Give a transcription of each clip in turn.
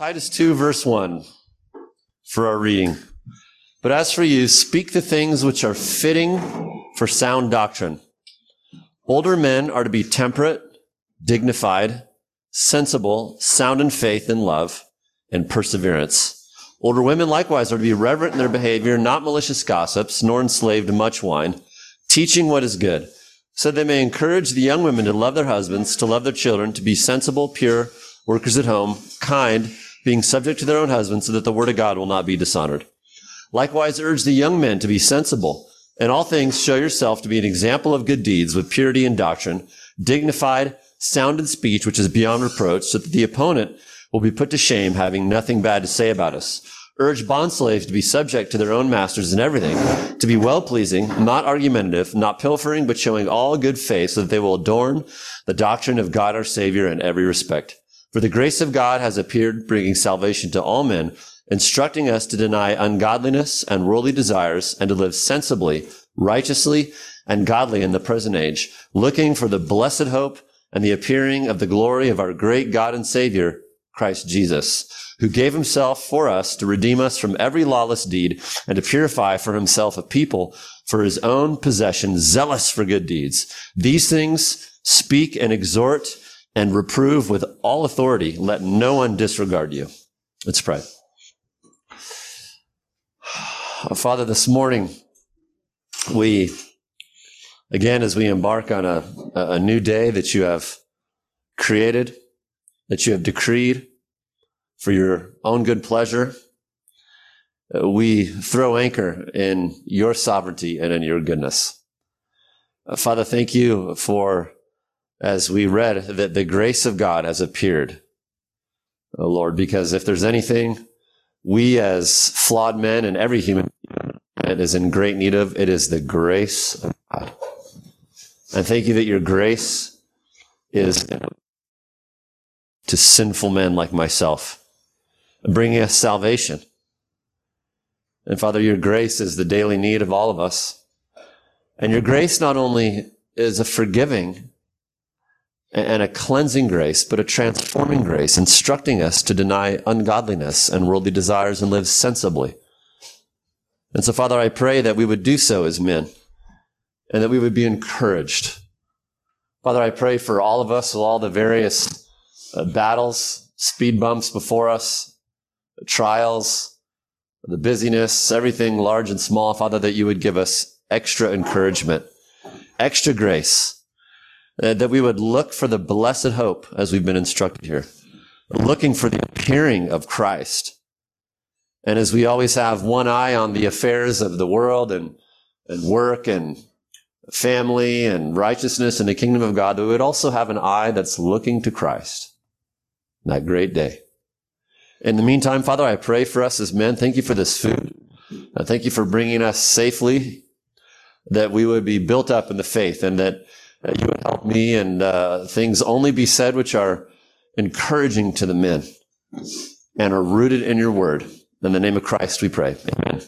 Titus 2, verse 1 for our reading. But as for you, speak the things which are fitting for sound doctrine. Older men are to be temperate, dignified, sensible, sound in faith and love, and perseverance. Older women likewise are to be reverent in their behavior, not malicious gossips, nor enslaved to much wine, teaching what is good, so they may encourage the young women to love their husbands, to love their children, to be sensible, pure, workers at home, kind, being subject to their own husbands, so that the word of God will not be dishonored. Likewise, urge the young men to be sensible. In all things, show yourself to be an example of good deeds with purity and doctrine, dignified, sound in speech, which is beyond reproach, so that the opponent will be put to shame, having nothing bad to say about us. Urge bondslaves to be subject to their own masters in everything, to be well-pleasing, not argumentative, not pilfering, but showing all good faith, so that they will adorn the doctrine of God our Savior in every respect. For the grace of God has appeared, bringing salvation to all men, instructing us to deny ungodliness and worldly desires and to live sensibly, righteously, and godly in the present age, looking for the blessed hope and the appearing of the glory of our great God and Savior, Christ Jesus, who gave himself for us to redeem us from every lawless deed and to purify for himself a people for his own possession, zealous for good deeds. These things speak and exhort and reprove with all authority. Let no one disregard you. Let's pray. Father, this morning, we, again, as we embark on a, a new day that you have created, that you have decreed for your own good pleasure, uh, we throw anchor in your sovereignty and in your goodness. Uh, Father, thank you for, as we read, that the grace of God has appeared, oh Lord, because if there's anything we as flawed men and every human is in great need of, it is the grace of God. And thank you that your grace is to sinful men like myself, bringing us salvation. And Father, your grace is the daily need of all of us. And your grace not only is a forgiving and a cleansing grace, but a transforming grace, instructing us to deny ungodliness and worldly desires and live sensibly. And so, Father, I pray that we would do so as men and that we would be encouraged. Father, I pray for all of us with all the various uh, battles, speed bumps before us, the trials, the busyness, everything large and small, Father, that you would give us extra encouragement, extra grace, uh, that we would look for the blessed hope as we've been instructed here, looking for the appearing of Christ. And as we always have one eye on the affairs of the world and, and work and family and righteousness and the kingdom of God, we would also have an eye that's looking to Christ. That great day. In the meantime, Father, I pray for us as men. Thank you for this food. I thank you for bringing us safely, that we would be built up in the faith and that you would help me and uh, things only be said which are encouraging to the men and are rooted in your word. In the name of Christ, we pray. Amen.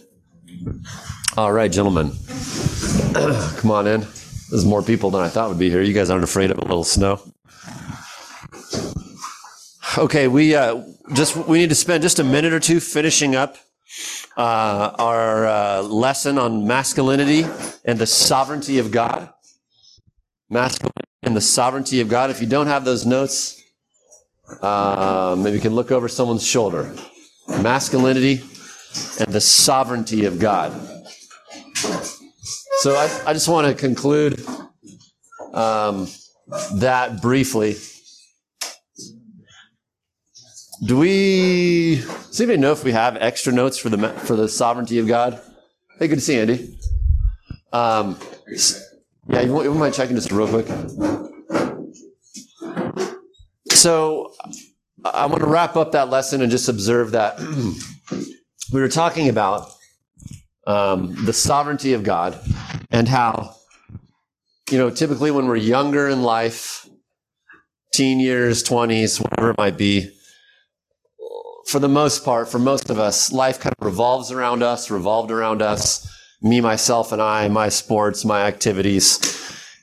All right, gentlemen. Come on in. There's more people than I thought would be here. You guys aren't afraid of a little snow. Okay, we uh, just we need to spend just a minute or two finishing up uh, our uh, lesson on masculinity and the sovereignty of God. Masculinity and the sovereignty of God. If you don't have those notes, uh, maybe you can look over someone's shoulder. Masculinity and the sovereignty of God. So I, I just want to conclude um, that briefly. Do we? Does anybody know if we have extra notes for the for the sovereignty of God? Hey, good to see you, Andy. Um, yeah, you, you mind checking just real quick? So I want to wrap up that lesson and just observe that we were talking about um, the sovereignty of God and how, you know, typically when we're younger in life, teen years, 20s, whatever it might be, for the most part, for most of us, life kind of revolves around us, revolved around us, me, myself, and I, my sports, my activities.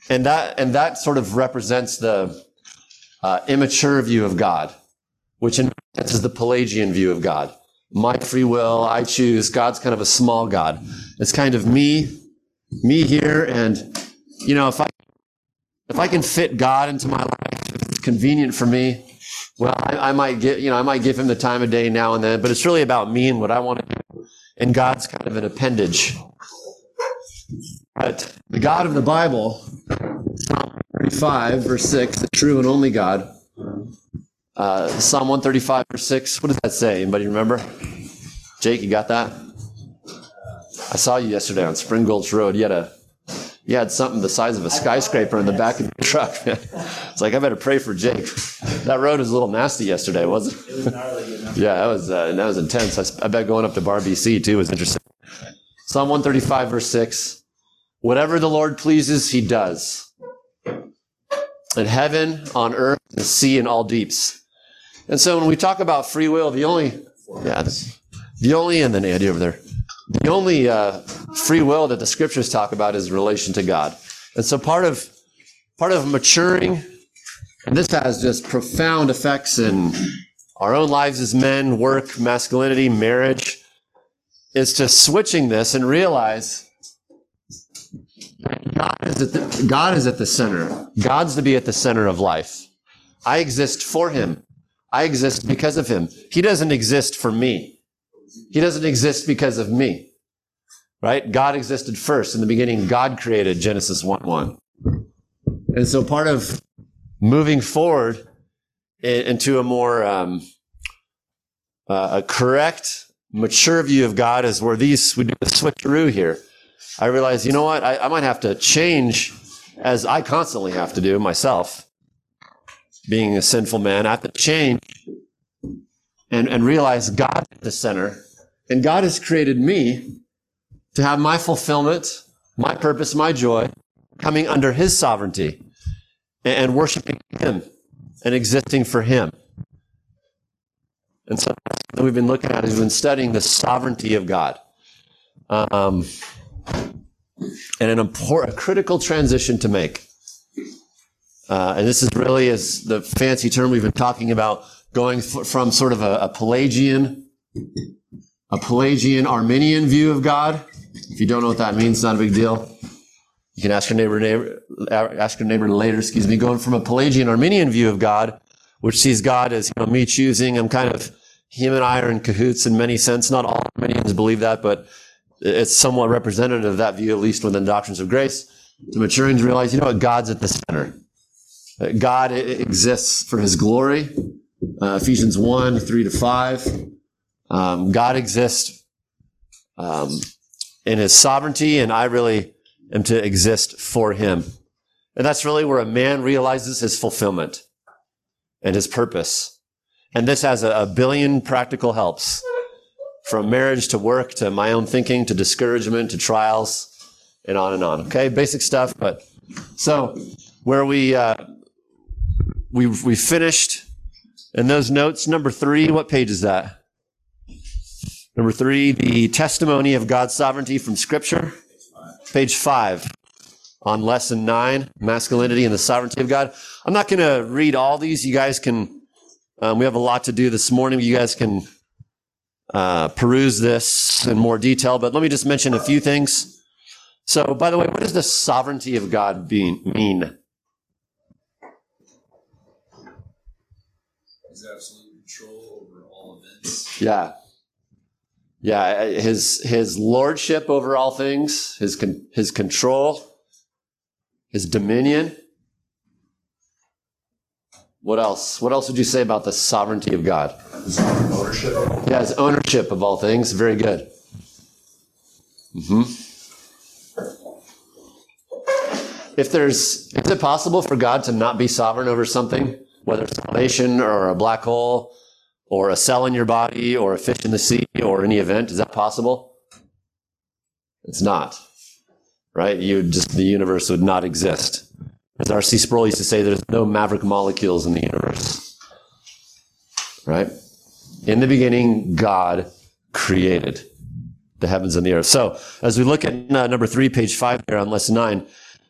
And that, and that sort of represents the uh, immature view of God, which in is the Pelagian view of God. My free will, I choose. God's kind of a small God. It's kind of me, me here, and you know, if I if I can fit God into my life, if it's convenient for me, well, I, I might get, you know, I might give him the time of day now and then, but it's really about me and what I want to do. And God's kind of an appendage. But the God of the Bible, Psalm 35, verse 6, the true and only God, uh, Psalm 135, verse 6, what does that say? Anybody remember? Jake, you got that? I saw you yesterday on Spring Gulch Road. You had a you had something the size of a skyscraper in the back of your truck. it's like I better pray for Jake. That road was a little nasty yesterday, wasn't it? It was gnarly. yeah, that was uh, that was intense. I, I, bet going up to Bar BC too was interesting. Psalm 135 verse 6. Whatever the Lord pleases, he does. In heaven, on earth, the sea, and all deeps. And so when we talk about free will, the only, yeah, the only, and then Andy over there, the only uh, free will that the scriptures talk about is relation to God. And so part of part of maturing, and this has just profound effects in our own lives as men, work, masculinity, marriage, is to switching this and realize God is, at the, God is at the center. God's to be at the center of life. I exist for him. I exist because of him. He doesn't exist for me. He doesn't exist because of me. Right? God existed first. In the beginning, God created Genesis 1 1. And so part of moving forward into a more um, uh, a correct, mature view of God is where these we do the switcheroo here. I realize, you know what, I, I might have to change as I constantly have to do myself, being a sinful man. I have to change and, and realize God at the center. And God has created me to have my fulfillment, my purpose, my joy coming under His sovereignty and, and worshiping Him and existing for Him. And so that we've been looking at is we've been studying the sovereignty of God. Um, and an important, a critical transition to make. Uh, and this is really is the fancy term we've been talking about going f- from sort of a, a, Pelagian, a Pelagian Arminian view of God. If you don't know what that means, not a big deal. You can ask your neighbor, neighbor ask your neighbor later. Excuse me. Going from a Pelagian Arminian view of God, which sees God as you know me choosing. I'm kind of him and I are in cahoots in many sense. Not all Arminians believe that, but it's somewhat representative of that view, at least within doctrines of grace. To maturing to realize, you know what, God's at the center. God exists for His glory uh, Ephesians 1, 3 to 5. Um, God exists um, in his sovereignty, and I really am to exist for him. And that's really where a man realizes his fulfillment and his purpose. And this has a, a billion practical helps from marriage to work to my own thinking to discouragement to trials and on and on. Okay, basic stuff. But so where we uh, we we finished and those notes, number three, what page is that? Number three, the testimony of God's sovereignty from Scripture. Page five on lesson nine, masculinity and the sovereignty of God. I'm not going to read all these. You guys can, um, we have a lot to do this morning. You guys can uh, peruse this in more detail, but let me just mention a few things. So, by the way, what does the sovereignty of God be, mean? His absolute control over all events. Yeah. Yeah, his his lordship over all things, his con, his control, his dominion. What else? What else would you say about the sovereignty of God? Ownership. Yeah, his ownership of all things. Very good. hmm If there's, is it possible for God to not be sovereign over something, whether it's salvation or a black hole or a cell in your body or a fish in the sea or any event? Is that possible? It's not. Right? You just, the universe would not exist. As R.C. Sproul used to say, there's no maverick molecules in the universe. Right? In the beginning, God created the heavens and the earth. So, as we look at uh, number three, page five here on lesson nine,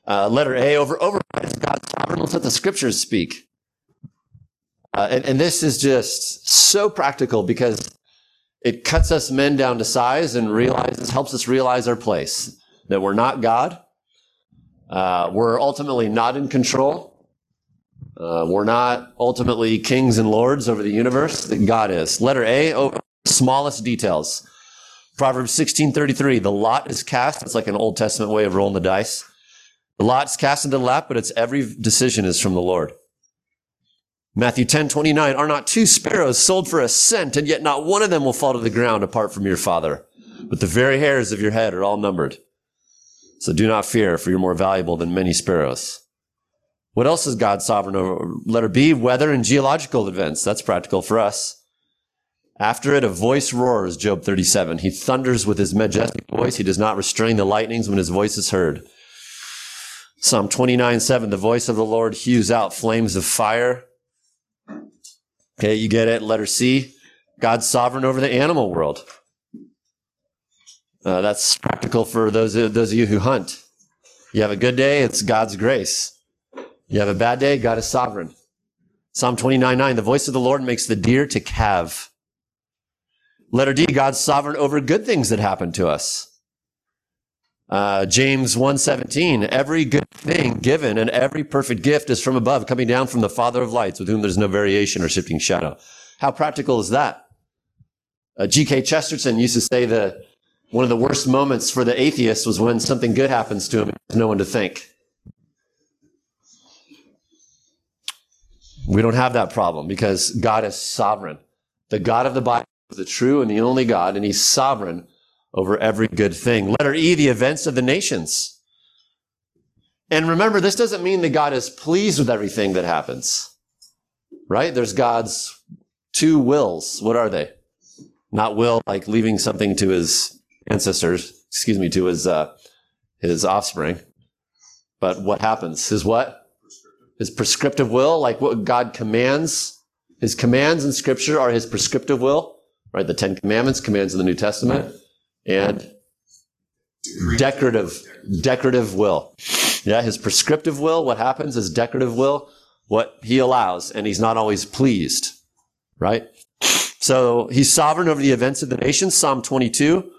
uh, letter A over overrides God's sovereign. Let's let the scriptures speak. Uh, and, and this is just so practical because it cuts us men down to size and realizes, helps us realize our place that we're not God. Uh, we're ultimately not in control. Uh, we're not ultimately kings and lords over the universe God is. Letter A, over smallest details. Proverbs 16:33, the lot is cast. It's like an Old Testament way of rolling the dice. The lot's cast into the lap, but its every decision is from the Lord. Matthew 10, 29, are not two sparrows sold for a cent, and yet not one of them will fall to the ground apart from your father. But the very hairs of your head are all numbered. So do not fear, for you're more valuable than many sparrows. What else is God sovereign over? Letter B, weather and geological events. That's practical for us. After it, a voice roars, Job 37. He thunders with his majestic voice. He does not restrain the lightnings when his voice is heard. Psalm 29, 7. The voice of the Lord hews out flames of fire. Okay, you get it. Letter C. God's sovereign over the animal world. Uh, that's practical for those, those of you who hunt. You have a good day, it's God's grace. You have a bad day, God is sovereign. Psalm 29, 9. The voice of the Lord makes the deer to calve. Letter D, God's sovereign over good things that happen to us. Uh, James 1:17, every good thing given and every perfect gift is from above, coming down from the Father of lights, with whom there's no variation or shifting shadow. How practical is that? Uh, G.K. Chesterton used to say that one of the worst moments for the atheist was when something good happens to him there's no one to thank. We don't have that problem because God is sovereign. The God of the Bible is the true and the only God, and He's sovereign over every good thing. Letter E, the events of the nations. And remember, this doesn't mean that God is pleased with everything that happens, right? There's God's two wills. What are they? Not will, like leaving something to his ancestors, excuse me, to his, uh, his offspring. But what happens? His what? His prescriptive will, like what God commands. His commands in scripture are his prescriptive will, right? The Ten Commandments, commands in the New Testament and decretive, decretive will. Yeah, his prescriptive will, what happens is decretive will, what he allows, and he's not always pleased, right? So he's sovereign over the events of the nations. Psalm 22,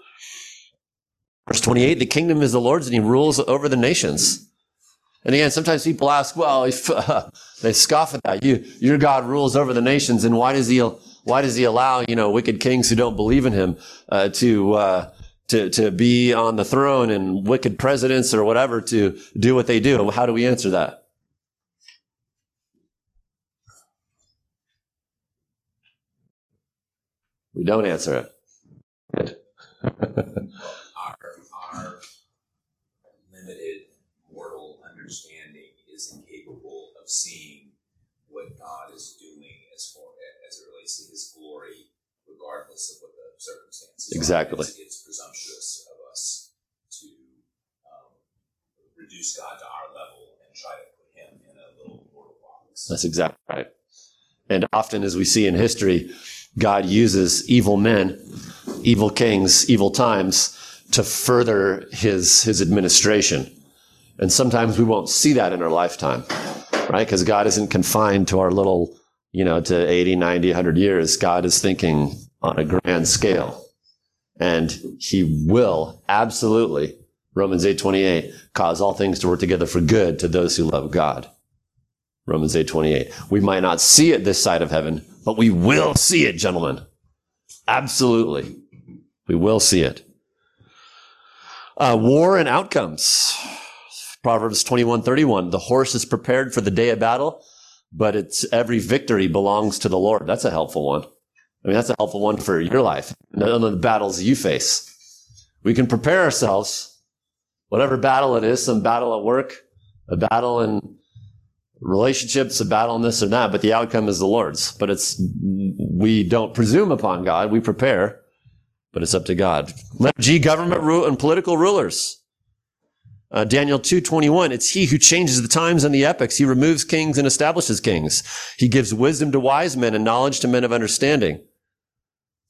verse 28, the kingdom is the Lord's and he rules over the nations. And again, sometimes people ask, well, if, uh, they scoff at that. You, your God rules over the nations, and why does he, why does he allow, you know, wicked kings who don't believe in him, uh, to, uh, to, to be on the throne and wicked presidents or whatever to do what they do? How do we answer that? We don't answer it. our, our limited mortal understanding is incapable of seeing what God is doing as far as it relates to His glory, regardless of what the circumstances. Exactly. Are. It's, it's presumptuous of us to um, reduce God to our level and try to put Him in a little mortal box. That's exactly right. And often, as we see in history, God uses evil men, evil kings, evil times to further his, his administration. And sometimes we won't see that in our lifetime, right? Because God isn't confined to our little, you know, to 80, 90, 100 years. God is thinking on a grand scale. And he will absolutely, Romans 8, 28, cause all things to work together for good to those who love God. Romans 8, 28. We might not see it this side of heaven, but we will see it, gentlemen. Absolutely. We will see it. Uh, war and outcomes. Proverbs 21, 31. The horse is prepared for the day of battle, but it's every victory belongs to the Lord. That's a helpful one. I mean, that's a helpful one for your life. None of the battles you face. We can prepare ourselves, whatever battle it is, some battle at work, a battle in relationships, a battle in this or that, but the outcome is the Lord's. But it's, we don't presume upon God. We prepare, but it's up to God. Let G government rule and political rulers. Uh, Daniel 2:21 it's he who changes the times and the epochs he removes kings and establishes kings he gives wisdom to wise men and knowledge to men of understanding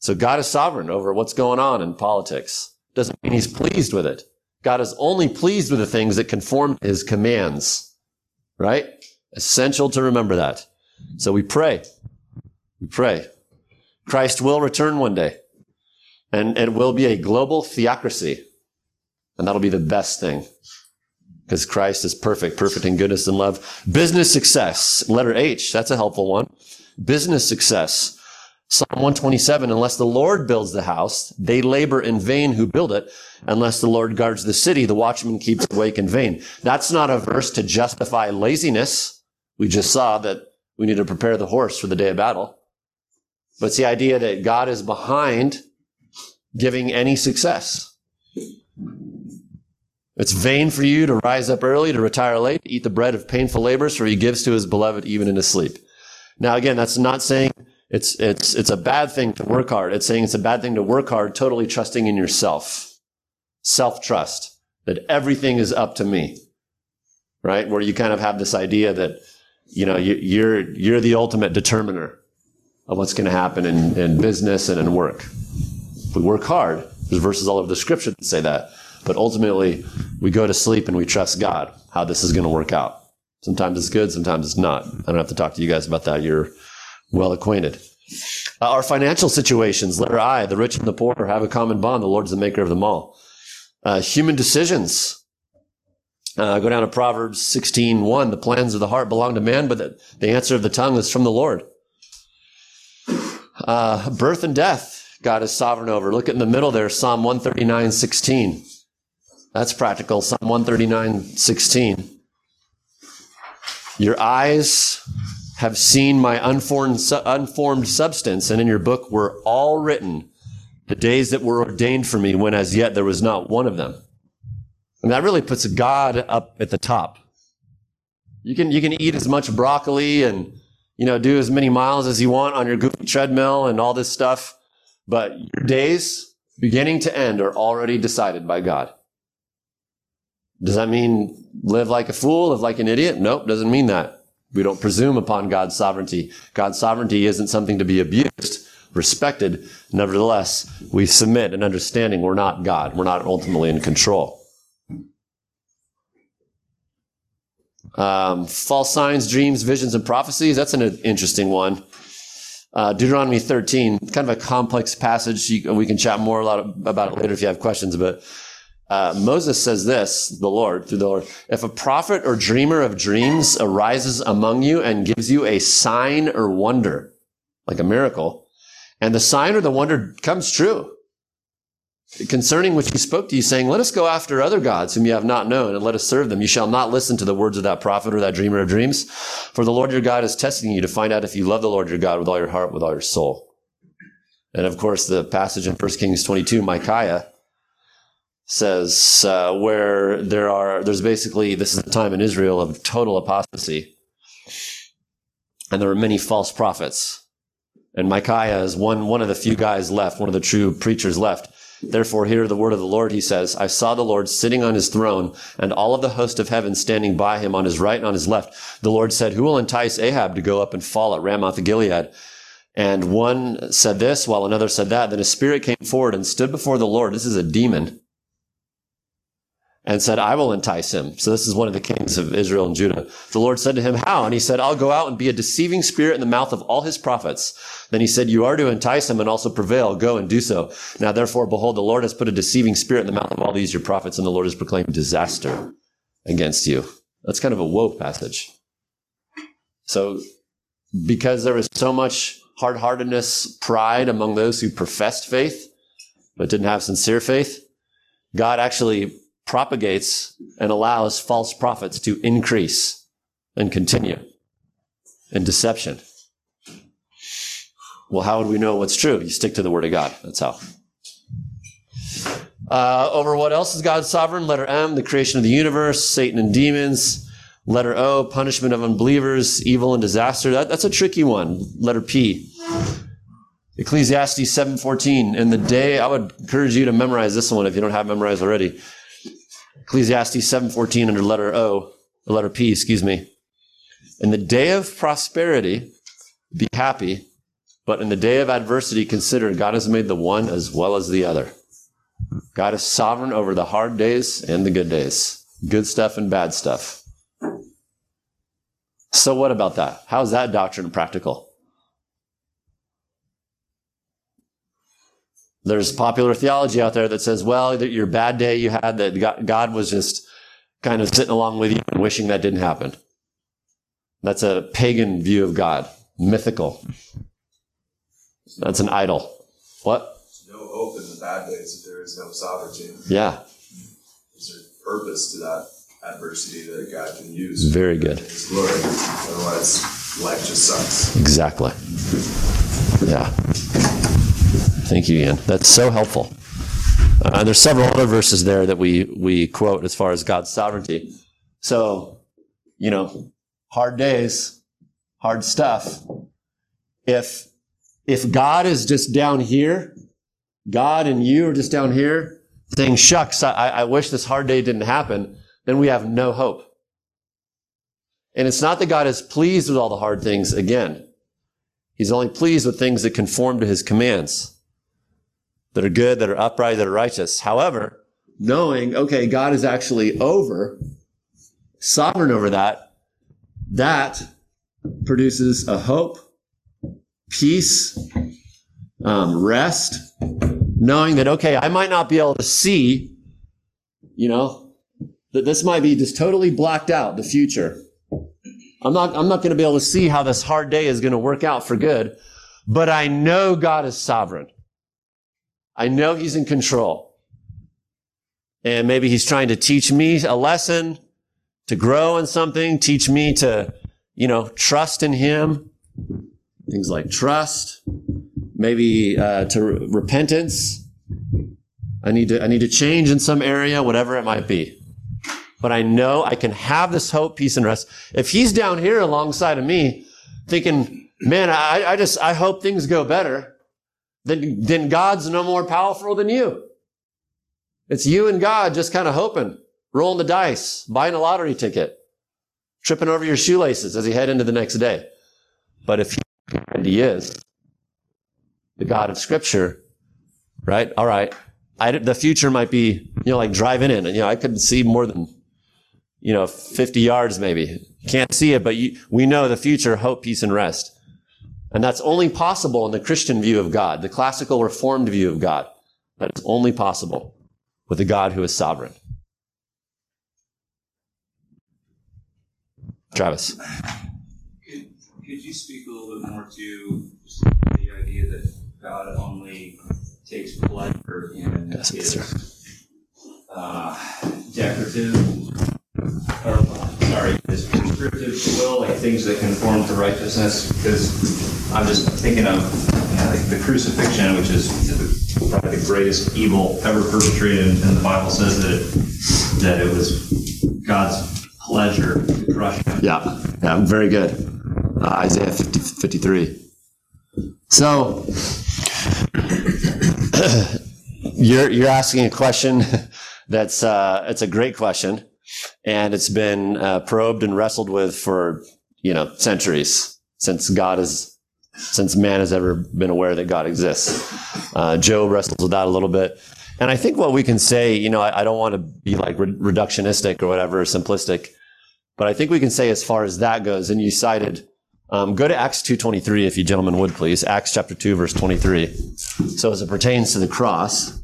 so God is sovereign over what's going on in politics doesn't mean he's pleased with it God is only pleased with the things that conform to his commands right Essential to remember that. So we pray. We pray. Christ will return one day and it will be a global theocracy. And that'll be the best thing because Christ is perfect, perfect in goodness and love. Business success, letter H. That's a helpful one. Business success. Psalm 127, unless the Lord builds the house, they labor in vain who build it. Unless the Lord guards the city, the watchman keeps awake in vain. That's not a verse to justify laziness. We just saw that we need to prepare the horse for the day of battle. But it's the idea that God is behind giving any success. It's vain for you to rise up early, to retire late, to eat the bread of painful labors, for he gives to his beloved even in his sleep. Now, again, that's not saying it's, it's, it's a bad thing to work hard. It's saying it's a bad thing to work hard, totally trusting in yourself. Self trust that everything is up to me, right? Where you kind of have this idea that, you know, you, you're, you're the ultimate determiner of what's going to happen in, in business and in work. If we work hard, there's verses all over the scripture that say that. But ultimately, we go to sleep and we trust God how this is going to work out. Sometimes it's good, sometimes it's not. I don't have to talk to you guys about that. You're well acquainted. Uh, our financial situations, letter I, the rich and the poor have a common bond. The Lord's the maker of them all. Uh, human decisions. Uh, go down to Proverbs 16, 1. The plans of the heart belong to man, but the, the answer of the tongue is from the Lord. Uh, birth and death, God is sovereign over. Look at in the middle there, Psalm 139, 16. That's practical. Psalm 139, 16. Your eyes have seen my unformed, unformed substance, and in your book were all written the days that were ordained for me when as yet there was not one of them. And that really puts God up at the top. You can, you can eat as much broccoli and, you know, do as many miles as you want on your goofy treadmill and all this stuff. But your days, beginning to end, are already decided by God. Does that mean live like a fool, live like an idiot? Nope, doesn't mean that. We don't presume upon God's sovereignty. God's sovereignty isn't something to be abused, respected. Nevertheless, we submit an understanding we're not God. We're not ultimately in control. Um, false signs, dreams, visions, and prophecies. That's an interesting one. Uh, Deuteronomy 13, kind of a complex passage. You, we can chat more about it later if you have questions, but uh, Moses says this, the Lord, through the Lord, if a prophet or dreamer of dreams arises among you and gives you a sign or wonder, like a miracle, and the sign or the wonder comes true, concerning which he spoke to you, saying, Let us go after other gods whom you have not known, and let us serve them. You shall not listen to the words of that prophet or that dreamer of dreams, for the Lord your God is testing you to find out if you love the Lord your God with all your heart, with all your soul. And of course, the passage in 1 Kings 22, Micaiah, says uh, where there are there's basically this is the time in Israel of total apostasy, and there are many false prophets. And Micaiah is one one of the few guys left, one of the true preachers left. Therefore, hear the word of the Lord. He says, I saw the Lord sitting on his throne and all of the host of heaven standing by him on his right and on his left. The Lord said, who will entice Ahab to go up and fall at Ramoth Gilead? And one said this while another said that. Then a spirit came forward and stood before the Lord. This is a demon and said, I will entice him. So this is one of the kings of Israel and Judah. The Lord said to him, how? And he said, I'll go out and be a deceiving spirit in the mouth of all his prophets. Then he said, you are to entice him and also prevail. Go and do so. Now therefore, behold, the Lord has put a deceiving spirit in the mouth of all these your prophets and the Lord has proclaimed disaster against you. That's kind of a woe passage. So because there was so much hard-heartedness, pride among those who professed faith, but didn't have sincere faith, God actually propagates and allows false prophets to increase and continue in deception. Well, how would we know what's true? You stick to the word of God. That's how. Uh, over what else is God sovereign? Letter M, the creation of the universe, Satan and demons. Letter O, punishment of unbelievers, evil and disaster. That, that's a tricky one. Letter P, Ecclesiastes 7:14. In the day, I would encourage you to memorize this one if you don't have memorized already. Ecclesiastes 7:14 under letter O, letter P, excuse me. In the day of prosperity, be happy, but in the day of adversity, consider God has made the one as well as the other. God is sovereign over the hard days and the good days, good stuff and bad stuff. So what about that? How is that doctrine practical? There's popular theology out there that says, well, that your bad day you had, that God was just kind of sitting along with you and wishing that didn't happen. That's a pagan view of God, mythical. That's an idol. What? There's no hope in the bad days if there is no sovereignty. Yeah. Is there purpose to that adversity that God can use? Very good. His glory. Otherwise, life just sucks. Exactly. Yeah. Thank you, Ian. That's so helpful. Uh, there's several other verses there that we we quote as far as God's sovereignty. So, you know, hard days, hard stuff. If if God is just down here, God and you are just down here saying, "Shucks, I, I wish this hard day didn't happen," then we have no hope. And it's not that God is pleased with all the hard things again. He's only pleased with things that conform to his commands, that are good, that are upright, that are righteous. However, knowing, okay, God is actually over, sovereign over that, that produces a hope, peace, um, rest, knowing that, okay, I might not be able to see, you know, that this might be just totally blacked out, the future. I'm not, I'm not going to be able to see how this hard day is going to work out for good, but I know God is sovereign. I know He's in control. And maybe He's trying to teach me a lesson, to grow in something, teach me to, you know, trust in Him. Things like trust, maybe uh, to re- repentance. I need to, I need to change in some area, whatever it might be but I know I can have this hope, peace, and rest. If he's down here alongside of me, thinking, man, I, I just, I hope things go better, then, then God's no more powerful than you. It's you and God just kind of hoping, rolling the dice, buying a lottery ticket, tripping over your shoelaces as you head into the next day. But if he, and he is the God of scripture, right? All right. I, the future might be, you know, like driving in and, you know, I could see more than you know, 50 yards maybe. Can't see it, but you, we know the future, hope, peace, and rest. And that's only possible in the Christian view of God, the classical reformed view of God. That is only possible with a God who is sovereign. Travis. Could, could you speak a little bit more to the idea that God only takes pleasure in Yes, his uh, decretive or sorry, this prescriptive will, like things that conform to righteousness, because I'm just thinking of you know, like the crucifixion, which is probably the greatest evil ever perpetrated, and the Bible says that it, that it was God's pleasure to crush him. Yeah, yeah, very good. Uh, Isaiah 50, 53. So, you're, you're asking a question that's, uh, it's a great question and it's been uh, probed and wrestled with for you know centuries since God is since man has ever been aware that God exists. Uh, Job wrestles with that a little bit, and I think what we can say, you know, I, I don't want to be like re- reductionistic or whatever, or simplistic, but I think we can say as far as that goes. And you cited. Um, go to Acts 2.23 if you gentlemen would please. Acts chapter 2 verse 23. So as it pertains to the cross,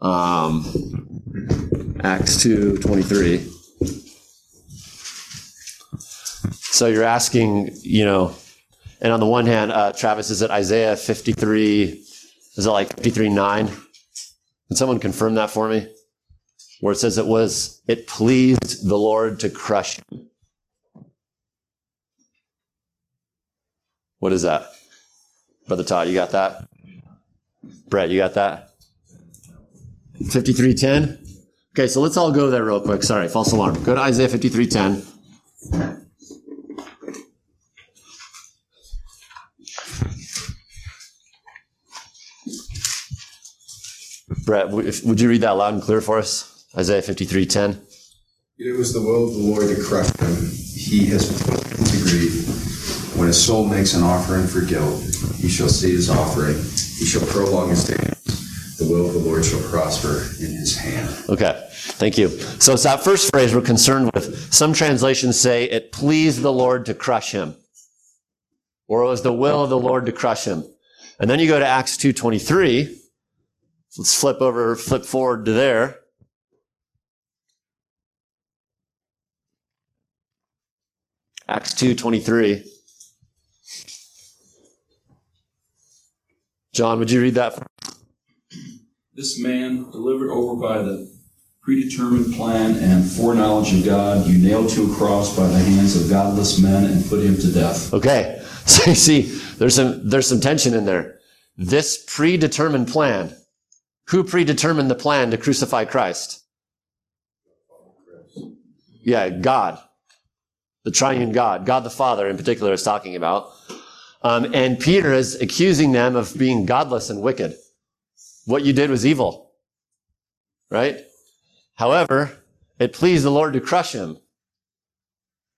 um, Acts 2 23. So you're asking, you know, and on the one hand, uh, Travis, is it Isaiah 53? Is it like 53 9? Can someone confirm that for me? Where it says it was, it pleased the Lord to crush him. What is that? Brother Todd, you got that? Brett, you got that? 5310? Okay, so let's all go there real quick. Sorry, false alarm. Go to Isaiah 5310. Brett, would you read that loud and clear for us? Isaiah 53:10. It was the will of the Lord to crush him. He has put to grief. When a soul makes an offering for guilt, he shall see his offering. He shall prolong his days. The will of the Lord shall prosper in his hand. Okay, thank you. So it's that first phrase we're concerned with. Some translations say it pleased the Lord to crush him, or it was the will of the Lord to crush him. And then you go to Acts 2.23. Let's flip over, flip forward to there. Acts 2.23. John, would you read that? This man, delivered over by the predetermined plan and foreknowledge of God, you nailed to a cross by the hands of godless men and put him to death. Okay. So you see, there's some, there's some tension in there. This predetermined plan. Who predetermined the plan to crucify Christ? Yeah, God. The triune God. God the Father in particular is talking about. Um, and Peter is accusing them of being godless and wicked. What you did was evil. Right? However, it pleased the Lord to crush him.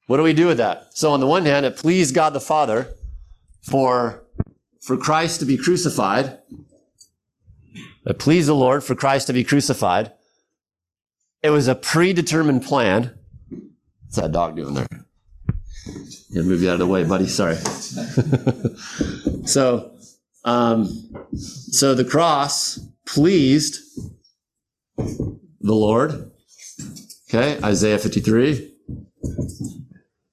What do we do with that? So on the one hand, it pleased God the Father for, for Christ to be crucified. It pleased the Lord for Christ to be crucified. It was a predetermined plan. What's that dog doing there? Yeah, move you out of the way, buddy. Sorry. so, um, so the cross pleased the Lord. Okay, Isaiah 53.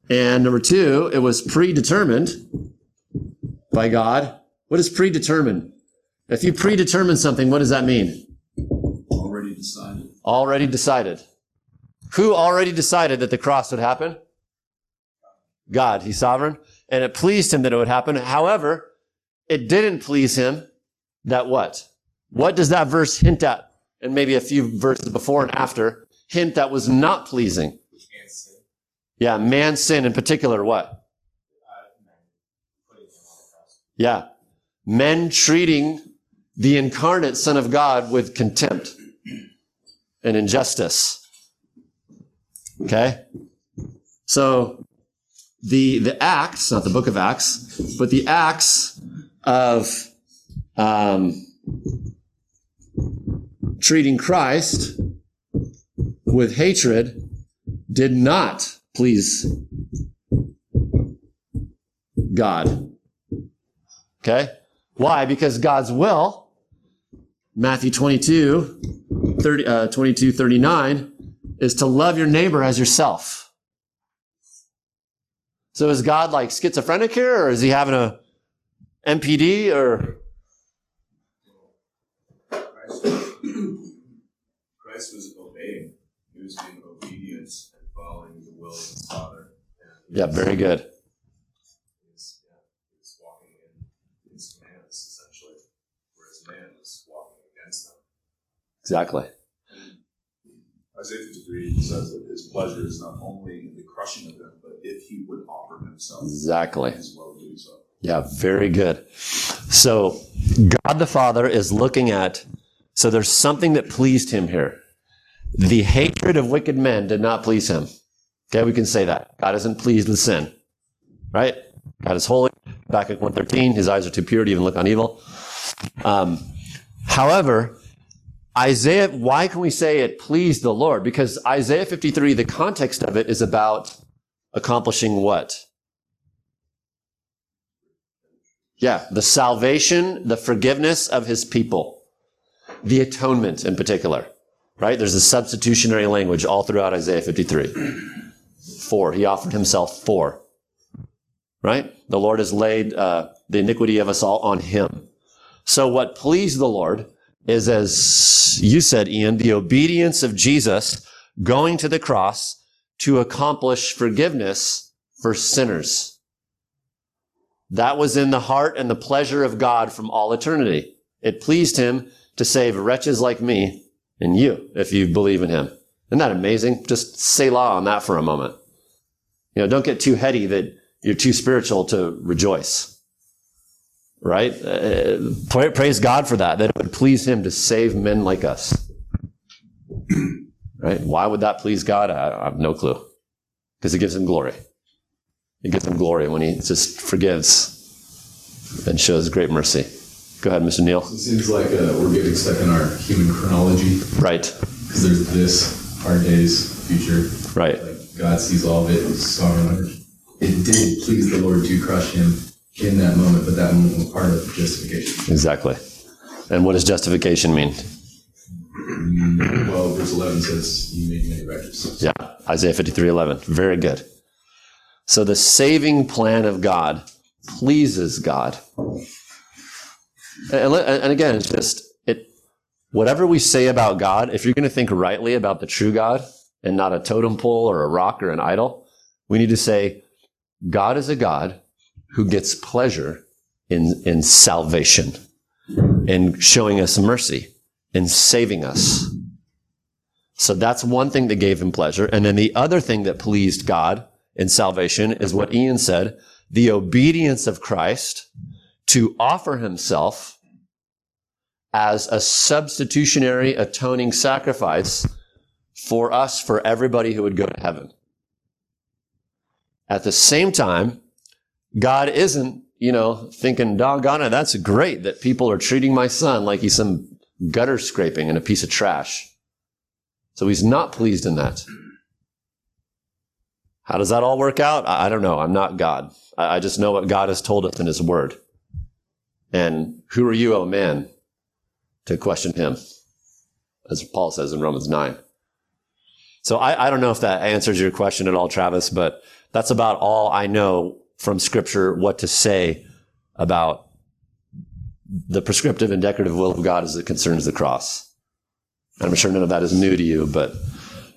And number two, it was predetermined by God. What is predetermined? If you predetermine something, what does that mean? Already decided. Already decided. Who already decided that the cross would happen? God. He's sovereign. And it pleased him that it would happen. However, it didn't please him that what? What does that verse hint at? And maybe a few verses before and after hint that was not pleasing. Yeah, man's sin in particular, what? Yeah. Men treating the incarnate Son of God with contempt and injustice. Okay? So the the Acts, not the book of Acts, but the Acts of um, treating Christ with hatred did not please God. Okay? Why? Because God's will, Matthew 22, 30, uh, 22, 39, is to love your neighbor as yourself. So is God like schizophrenic here, or is he having a MPD, or Christ, Christ was obeying. He was being obedient and following the will of his Father. Yeah, very good. He was, yeah, he was walking in his commands, essentially, whereas man was walking against them. Exactly. Isaiah 53 says that his pleasure is not only in the crushing of them, but if he would offer himself, Exactly. as well do so. Yeah, very good. So God the Father is looking at, so there's something that pleased him here. The hatred of wicked men did not please him. Okay, we can say that. God isn't pleased with sin. Right? God is holy. Habakkuk 113, his eyes are too pure to even look on evil. Um, however, Isaiah, why can we say it pleased the Lord? Because Isaiah 53, the context of it is about accomplishing what? Yeah, the salvation, the forgiveness of his people, the atonement in particular, right? There's a substitutionary language all throughout Isaiah 53. For, he offered himself for, right? The Lord has laid uh, the iniquity of us all on him. So what pleased the Lord is, as you said, Ian, the obedience of Jesus going to the cross to accomplish forgiveness for sinners. That was in the heart and the pleasure of God from all eternity. It pleased him to save wretches like me and you, if you believe in him. Isn't that amazing? Just selah on that for a moment. You know, don't get too heady that you're too spiritual to rejoice. Right? Uh, praise God for that, that it would please him to save men like us. Right? Why would that please God? I, I have no clue. Because it gives him glory. It gives him glory when he just forgives and shows great mercy. Go ahead, Mr. Neal. It seems like uh, we're getting stuck in our human chronology Right, because there's this, our days, future. right. Like God sees all of it, He's sovereign. over it. It did please the Lord to crush him. in that moment, but that moment was part of justification. Exactly. And what does justification mean? Well, verse 11 says, You made many righteous. Yeah, Isaiah 53 11. Very good. So the saving plan of God pleases God. And, and again, it's just it. Whatever we say about God, if you're going to think rightly about the true God and not a totem pole or a rock or an idol, we need to say God is a God who gets pleasure in in salvation, in showing us mercy, in saving us. So that's one thing that gave him pleasure. And then the other thing that pleased God in salvation is what Ian said the obedience of Christ to offer himself as a substitutionary atoning sacrifice for us, for everybody who would go to heaven. At the same time, God isn't, you know, thinking, doggone it, that's great that people are treating my son like he's some gutter scraping and a piece of trash. So he's not pleased in that. How does that all work out? I, don't know. I'm not God. I, I just know what God has told us in his word. And who are you, oh man, to question him? As Paul says in Romans 9. So I, I don't know if that answers your question at all, Travis, but that's about all I know from scripture what to say about the prescriptive and decretive will of God as it concerns the cross. I'm sure none of that is new to you, but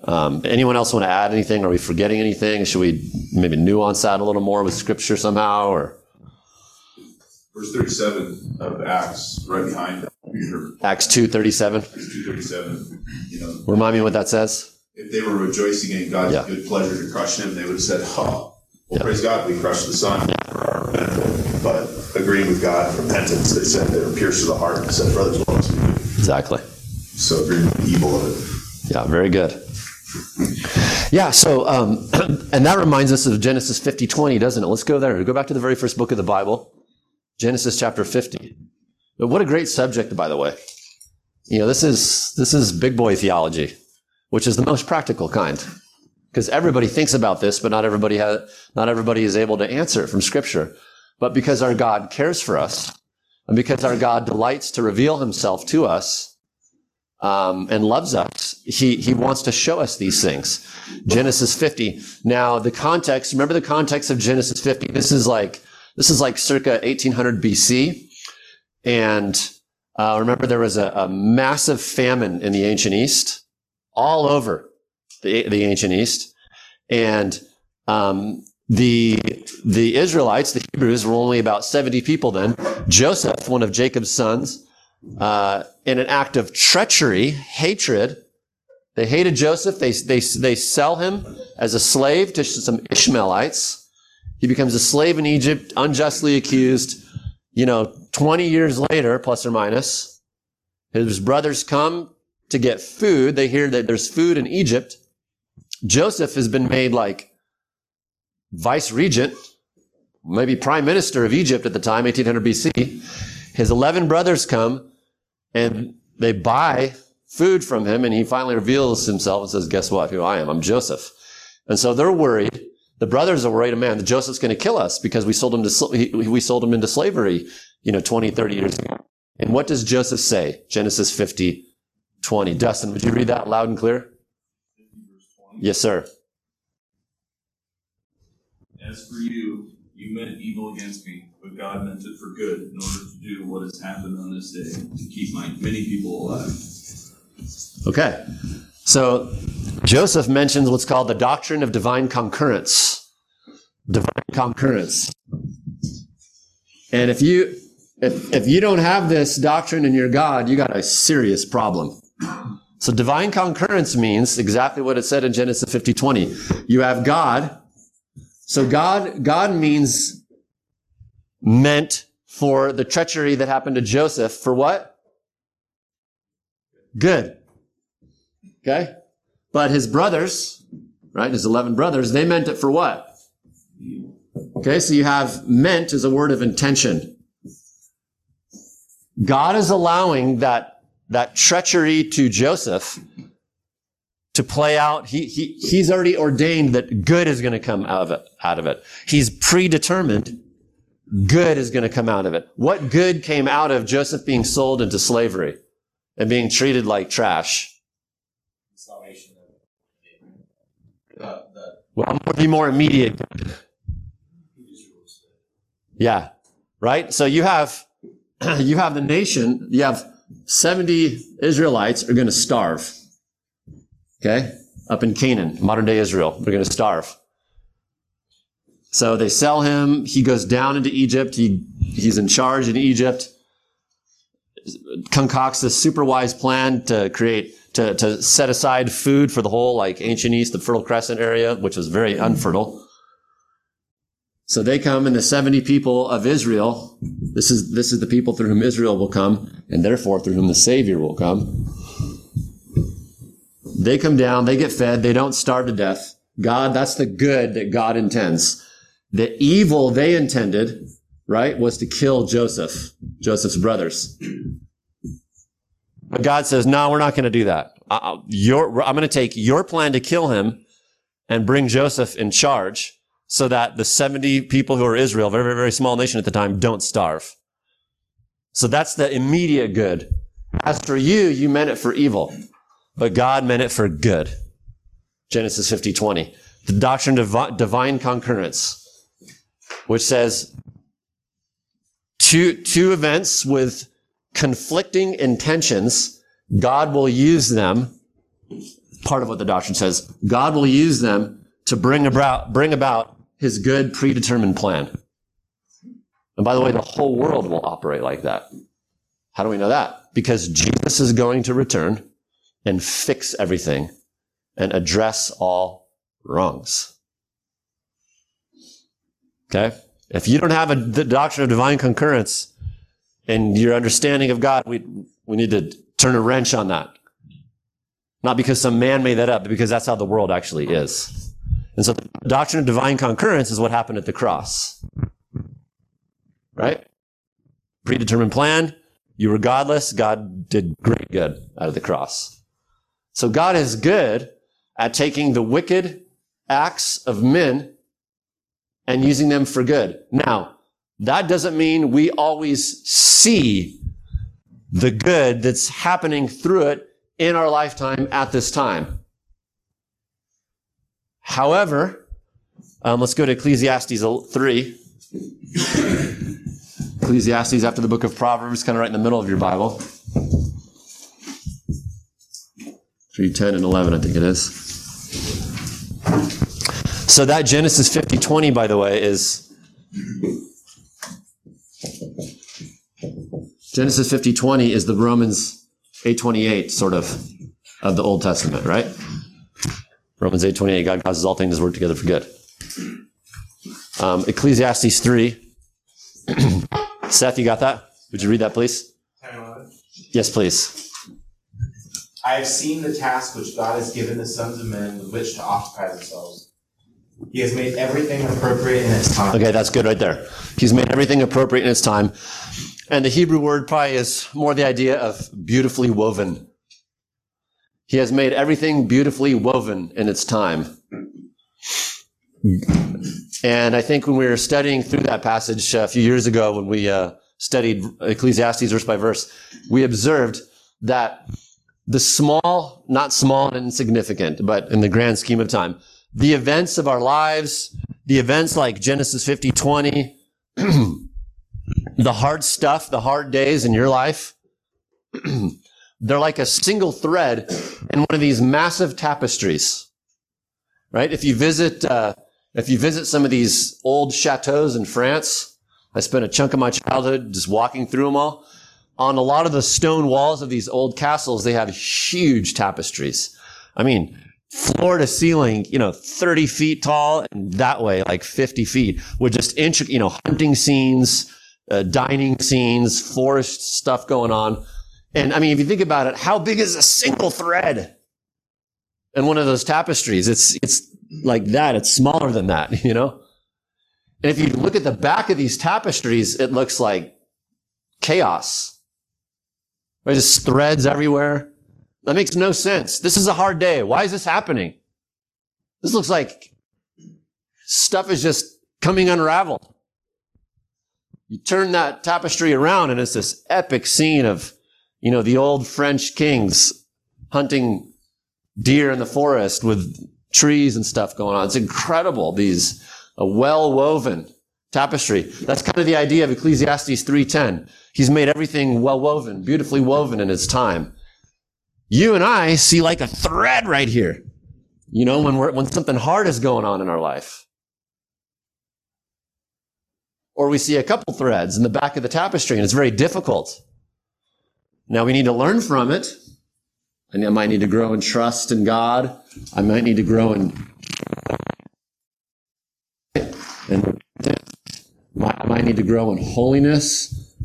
Um, anyone else want to add anything? Are we forgetting anything? Should we maybe nuance that a little more with scripture somehow? Or Verse 37 of Acts, right behind Peter, Acts two thirty seven? Acts 237, you know, Remind me what that says. if they were rejoicing in God's Yeah. good pleasure to crush him, they would have said, "Oh, well, Yeah. praise God, we crushed the Son for our benefit." But agreeing with God, repentance, they said they were pierced to the heart and said, "Brothers, what must we do?" Exactly. So agreeing with the evil of it. Yeah, very good. Yeah, so um, and that reminds us of Genesis fifty twenty, doesn't it? Let's go there. Go back to the very first book of the Bible, Genesis chapter fifty. But what a great subject, by the way. You know, this is this is big boy theology, which is the most practical kind, because everybody thinks about this, but not everybody has not everybody is able to answer it from Scripture. But because our God cares for us, and because our God delights to reveal Himself to us, um, and loves us, he, he wants to show us these things. Genesis 50. Now, the context, remember the context of Genesis 50? This is like, this is like circa 1800 BC. And, uh, remember there was a, a massive famine in the ancient East, all over the, the ancient East. And, um, the, the Israelites, the Hebrews were only about 70 people then. Joseph, one of Jacob's sons, uh, in an act of treachery, hatred. They hated Joseph. They, they, they sell him as a slave to some Ishmaelites. He becomes a slave in Egypt, unjustly accused. You know, 20 years later, plus or minus, his brothers come to get food. They hear that there's food in Egypt. Joseph has been made like vice regent, maybe prime minister of Egypt at the time, 1800 BC. His 11 brothers come and they buy food from him and he finally reveals himself and says, guess what? Who I am. I'm Joseph. And so they're worried. The brothers are worried, man, that Joseph's going to kill us because we sold him to, he- we sold him into slavery, you know, 20, 30 years ago. And what does Joseph say? Genesis 50, 20. Dustin, would you read that loud and clear? Yes, sir. As for you, you meant evil against me, but God meant it for good in order to do what has happened on this day, to keep my many people alive. Okay. So Joseph mentions what's called the doctrine of divine concurrence. Divine concurrence. And if you if, if you don't have this doctrine in your God, you got a serious problem. So divine concurrence means exactly what it said in Genesis 50, 20. You have God. So God, God means meant for the treachery that happened to Joseph for what? Good. Okay? But his brothers, right, his 11 brothers, they meant it for what? Okay, so you have meant as a word of intention. God is allowing that, that treachery to Joseph to play out. He, he, he's already ordained that good is going to come out of it, out of it. He's predetermined good is going to come out of it. What good came out of Joseph being sold into slavery and being treated like trash? Salvation uh, the Well, be more immediate. Yeah. Right? So you have, you have the nation, you have 70 Israelites are going to starve. Okay? Up in Canaan, modern day Israel. They're going to starve. So they sell him. He goes down into Egypt. He, he's in charge in Egypt. Concocts this super wise plan to create, to, to set aside food for the whole, like ancient East, the Fertile Crescent area, which was very unfertile. So they come and the 70 people of Israel, this is, this is the people through whom Israel will come, and therefore through whom the Savior will come. They come down, they get fed, they don't starve to death. God, that's the good that God intends. The evil they intended, right, was to kill Joseph, Joseph's brothers. But God says, no, we're not going to do that. I'm going to take your plan to kill him and bring Joseph in charge so that the 70 people who are Israel, very, very, very small nation at the time, don't starve. So that's the immediate good. As for you, you meant it for evil, but God meant it for good. Genesis 50, 20. The doctrine of divine concurrence, which says two, two events with conflicting intentions, God will use them. Part of what the doctrine says, God will use them to bring about, bring about his good predetermined plan. And by the way, the whole world will operate like that. How do we know that? Because Jesus is going to return and fix everything and address all wrongs. Okay? If you don't have a, the doctrine of divine concurrence in your understanding of God, we, we need to turn a wrench on that. Not because some man made that up, but because that's how the world actually is. And so the doctrine of divine concurrence is what happened at the cross. Right? Predetermined plan. You were godless. God did great good out of the cross. So God is good at taking the wicked acts of men and using them for good. Now, that doesn't mean we always see the good that's happening through it in our lifetime at this time. However, um, let's go to Ecclesiastes 3. Ecclesiastes after the book of Proverbs, kind of right in the middle of your Bible. 3, 10, and 11, I think it is. So that Genesis 50, 20, by the way, is Genesis 50, 20 is the Romans 828 sort of of the Old Testament, right? Romans 8, 28, God causes all things to work together for good. Um, Ecclesiastes 3. Seth, you got that? Would you read that, please? Yes, please. I have seen the task which God has given the sons of men with which to occupy themselves. He has made everything appropriate in its time. Okay, that's good right there. He's made everything appropriate in its time. And the Hebrew word probably is more the idea of beautifully woven. He has made everything beautifully woven in its time. And I think when we were studying through that passage a few years ago, when we uh, studied Ecclesiastes verse by verse, we observed that the small, not small and insignificant, but in the grand scheme of time, the events of our lives, the events like Genesis 50, 20, the hard stuff, the hard days in your life, they're like a single thread in one of these massive tapestries, right? If you visit, uh, if you visit some of these old chateaus in France, I spent a chunk of my childhood just walking through them all. On a lot of the stone walls of these old castles, they have huge tapestries. I mean, floor to ceiling, you know, 30 feet tall and that way, like 50 feet with just intricate, you know, hunting scenes, uh, dining scenes, forest stuff going on. And I mean, if you think about it, how big is a single thread in one of those tapestries? It's, it's like that. It's smaller than that, you know? And if you look at the back of these tapestries, it looks like chaos. There's just threads everywhere. That makes no sense. This is a hard day. Why is this happening? This looks like stuff is just coming unraveled. You turn that tapestry around and it's this epic scene of, you know, the old French kings hunting deer in the forest with trees and stuff going on. It's incredible. These, a well woven tapestry. That's kind of the idea of Ecclesiastes 3.10. He's made everything well woven, beautifully woven in his time. You and I see like a thread right here. You know, when we're, when something hard is going on in our life. Or we see a couple threads in the back of the tapestry and it's very difficult. Now we need to learn from it. And I might need to grow in trust in God. I might need to grow in and I might need to grow in holiness.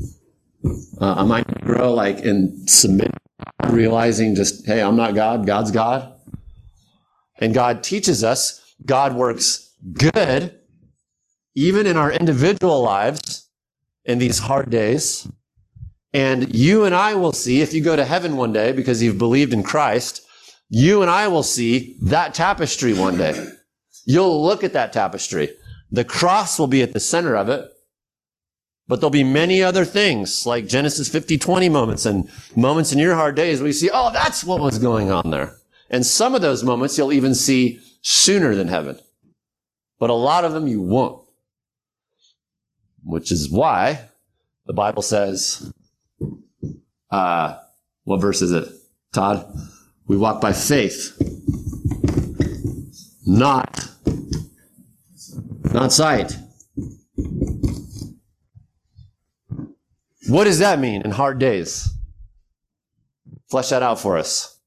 Uh, I might grow like in submit, realizing just, hey, I'm not God, God's God. And God teaches us, God works good, even in our individual lives in these hard days. And you and I will see, if you go to heaven one day because you've believed in Christ, you and I will see that tapestry one day. You'll look at that tapestry. The cross will be at the center of it. But there'll be many other things like Genesis 50, 20 moments and moments in your hard days where you see, oh, that's what was going on there. And some of those moments you'll even see sooner than heaven. But a lot of them you won't. Which is why the Bible says, uh, what verse is it? Todd? We walk by faith, not, not sight. What does that mean in hard days? Flesh that out for us.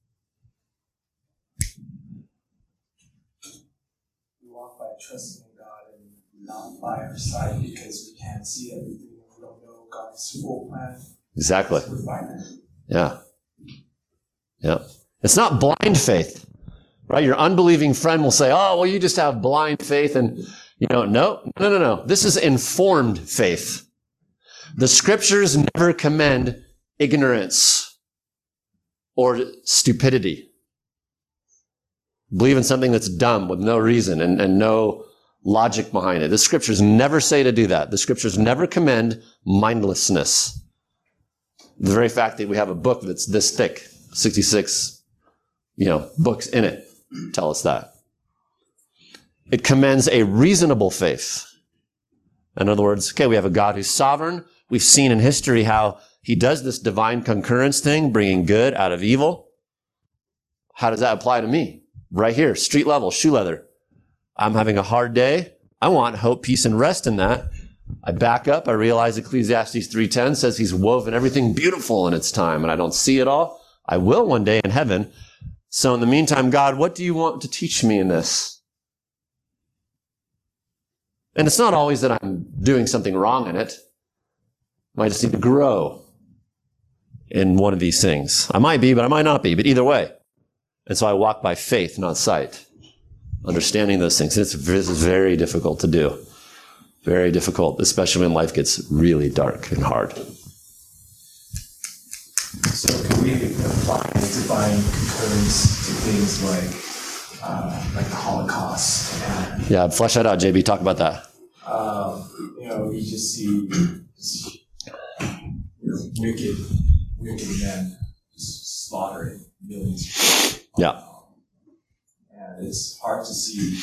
We walk by trusting in God and not by our sight because we can't see everything we don't know God's full plan. Exactly. Yeah. Yeah. It's not blind faith, right? Your unbelieving friend will say, Oh, well, you just have blind faith. And, you know, no, no, no, no. This is informed faith. The scriptures never commend ignorance or stupidity. Believe in something that's dumb with no reason and, and no logic behind it. The scriptures never say to do that. The scriptures never commend mindlessness. The very fact that we have a book that's this thick, 66, you know, books in it, tell us that. It commends a reasonable faith. In other words, okay, we have a God who's sovereign. We've seen in history how he does this divine concurrence thing, bringing good out of evil. How does that apply to me? Right here, street level, shoe leather. I'm having a hard day. I want hope, peace, and rest in that. I back up. I realize Ecclesiastes 3.10 says he's woven everything beautiful in its time, and I don't see it all. I will one day in heaven. So in the meantime, God, what do you want to teach me in this? And it's not always that I'm doing something wrong in it. I might just need to grow in one of these things. I might be, but I might not be, but either way. And so I walk by faith, not sight. Understanding those things. And it's very difficult to do. Very difficult, especially when life gets really dark and hard. So can we apply divine concurrence to things like uh, like the Holocaust and Yeah, flesh that out, JB. Talk about that. um, you know, we just see you know, wicked, wicked men just slaughtering millions. of people. Yeah. Um, and it's hard to see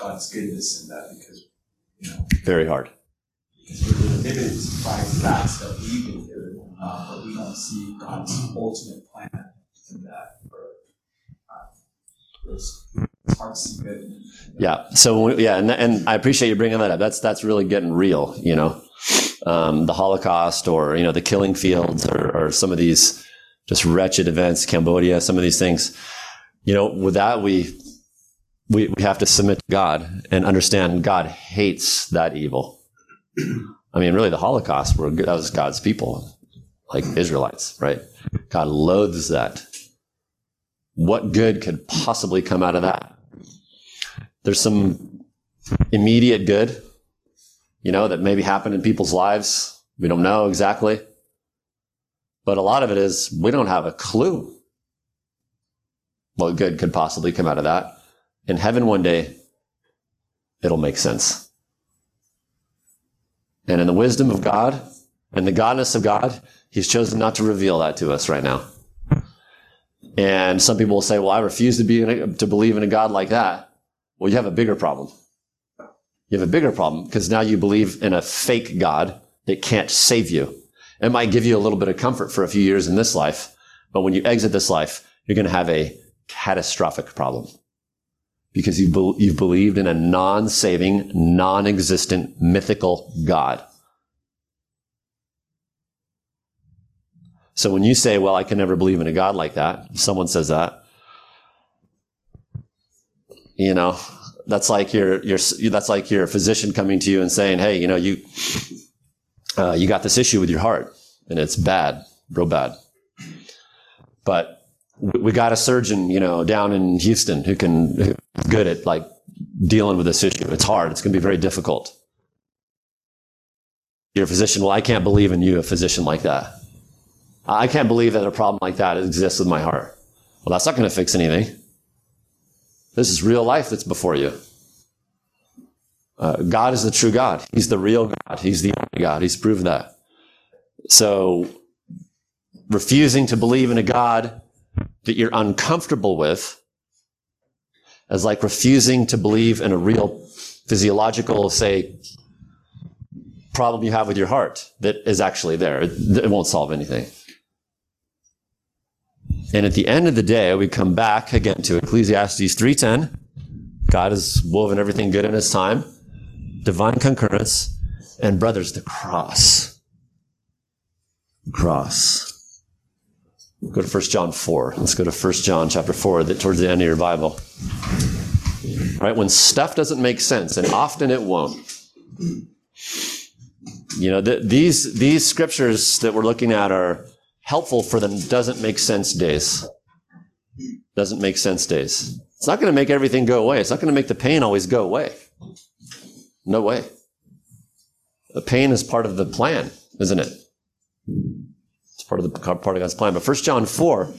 God's goodness in that because, you know, Very hard. because we're limited by facts that we've been given, uh, but we don't see God's ultimate plan in that. Or, uh, it's, it's hard to see good. Yeah. So yeah, and and I appreciate you bringing that up. That's that's really getting real. You know, um, the Holocaust or you know the killing fields or, or some of these just wretched events, Cambodia, some of these things. You know, with that we we we have to submit to God and understand God hates that evil. I mean, really, the Holocaust were that was God's people, like Israelites, right? God loathes that. What good could possibly come out of that? There's some immediate good, you know, that maybe happened in people's lives. We don't know exactly. But a lot of it is we don't have a clue what good could possibly come out of that. In heaven one day, it'll make sense. And in the wisdom of God and the godness of God, He's chosen not to reveal that to us right now. And some people will say, well, I refuse to be to believe in a God like that. Well, you have a bigger problem. You have a bigger problem because now you believe in a fake God that can't save you. It might give you a little bit of comfort for a few years in this life, but when you exit this life, you're going to have a catastrophic problem because you be- you've believed in a non-saving, non-existent, mythical God. So when you say, well, I can never believe in a God like that, someone says that, you know, that's like your, your, that's like your physician coming to you and saying, Hey, you know, you, uh, you got this issue with your heart and it's bad, real bad. But we got a surgeon, you know, down in Houston who can, who's good at like dealing with this issue. It's hard. It's going to be very difficult. You're physician. Well, I can't believe in you, a physician like that. I can't believe that a problem like that exists with my heart. Well, that's not going to fix anything. This is real life that's before you. Uh, God is the true God. He's the real God. He's the only God. He's proven that. So, refusing to believe in a God that you're uncomfortable with is like refusing to believe in a real physiological, say, problem you have with your heart that is actually there. It, it won't solve anything. And at the end of the day, we come back again to Ecclesiastes 3:10. God has woven everything good in his time. Divine concurrence. And brothers, the cross. The Cross. Go to 1 John 4. Let's go to 1 John chapter 4, that towards the end of your Bible. Right? When stuff doesn't make sense, and often it won't. You know, th- these, these scriptures that we're looking at are helpful for the doesn't make sense days. Doesn't make sense days. It's not going to make everything go away. It's not going to make the pain always go away. No way. The pain is part of the plan, isn't it? It's part of the part of God's plan. But First John 4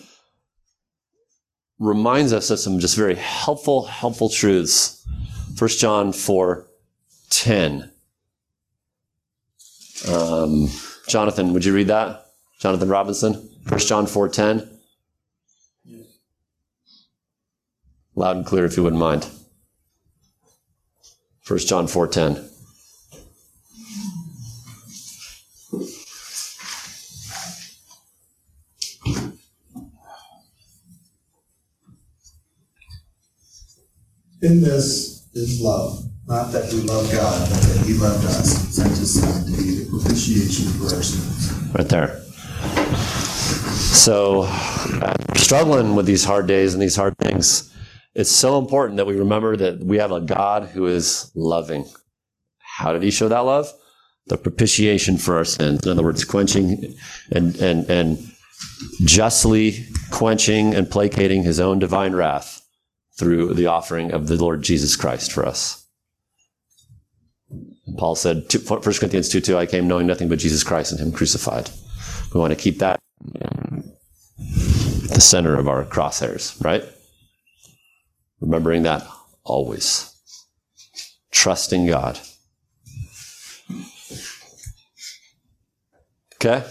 reminds us of some just very helpful, helpful truths. First John 4 10. Um, Jonathan, would you read that? Jonathan Robinson, 1 John 4.10. Loud and clear if you wouldn't mind. 1 John 4.10. In this is love, not that we love God, but that He loved us and sent His Son to be the propitiation for our sins. Right there. So, struggling with these hard days and these hard things, it's so important that we remember that we have a God who is loving. How did he show that love? The propitiation for our sins. In other words, quenching and, and, and justly quenching and placating his own divine wrath through the offering of the Lord Jesus Christ for us. Paul said, 1 Corinthians 2 2, I came knowing nothing but Jesus Christ and him crucified. We want to keep that um, the center of our crosshairs, right? Remembering that always. Trusting God. Okay?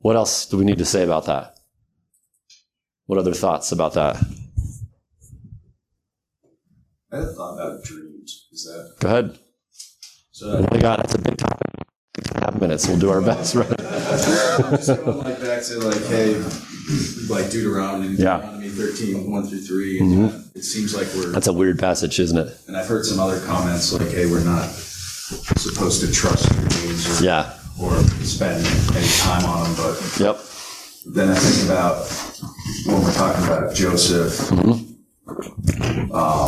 What else do we need to say about that? What other thoughts about that? I had a thought about dreams. Is that Go ahead. so? Oh my God, that's a big topic. Half minutes. We'll do our best, right? I'm like back to like, hey, like Deuteronomy, Yeah. Deuteronomy 13, 1 through 3. And uh, it seems like we're, That's a weird passage, isn't it? and I've heard some other comments like, hey, we're not supposed to trust your dreams or, Yeah. or spend any time on them. But Yep. then I think about when we're talking about Joseph,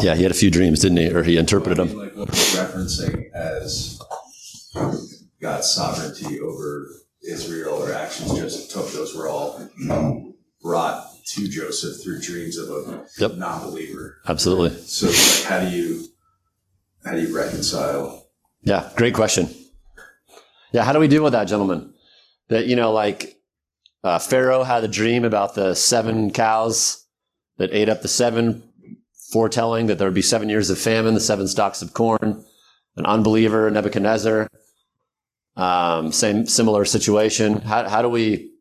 Yeah, he had a few dreams, didn't he? Or he interpreted them. like what we're referencing as God's sovereignty over Israel or actions Joseph took, those were all brought to Joseph through dreams of a Yep. non-believer. Absolutely. So like, how do you how do you reconcile? Yeah, great question. Yeah, how do we deal with that, gentlemen? That, you know, like uh, Pharaoh had a dream about the seven cows that ate up the seven, foretelling that there would be seven years of famine, the seven stalks of corn. An unbeliever, Nebuchadnezzar, Um, same, similar situation. How, how do we,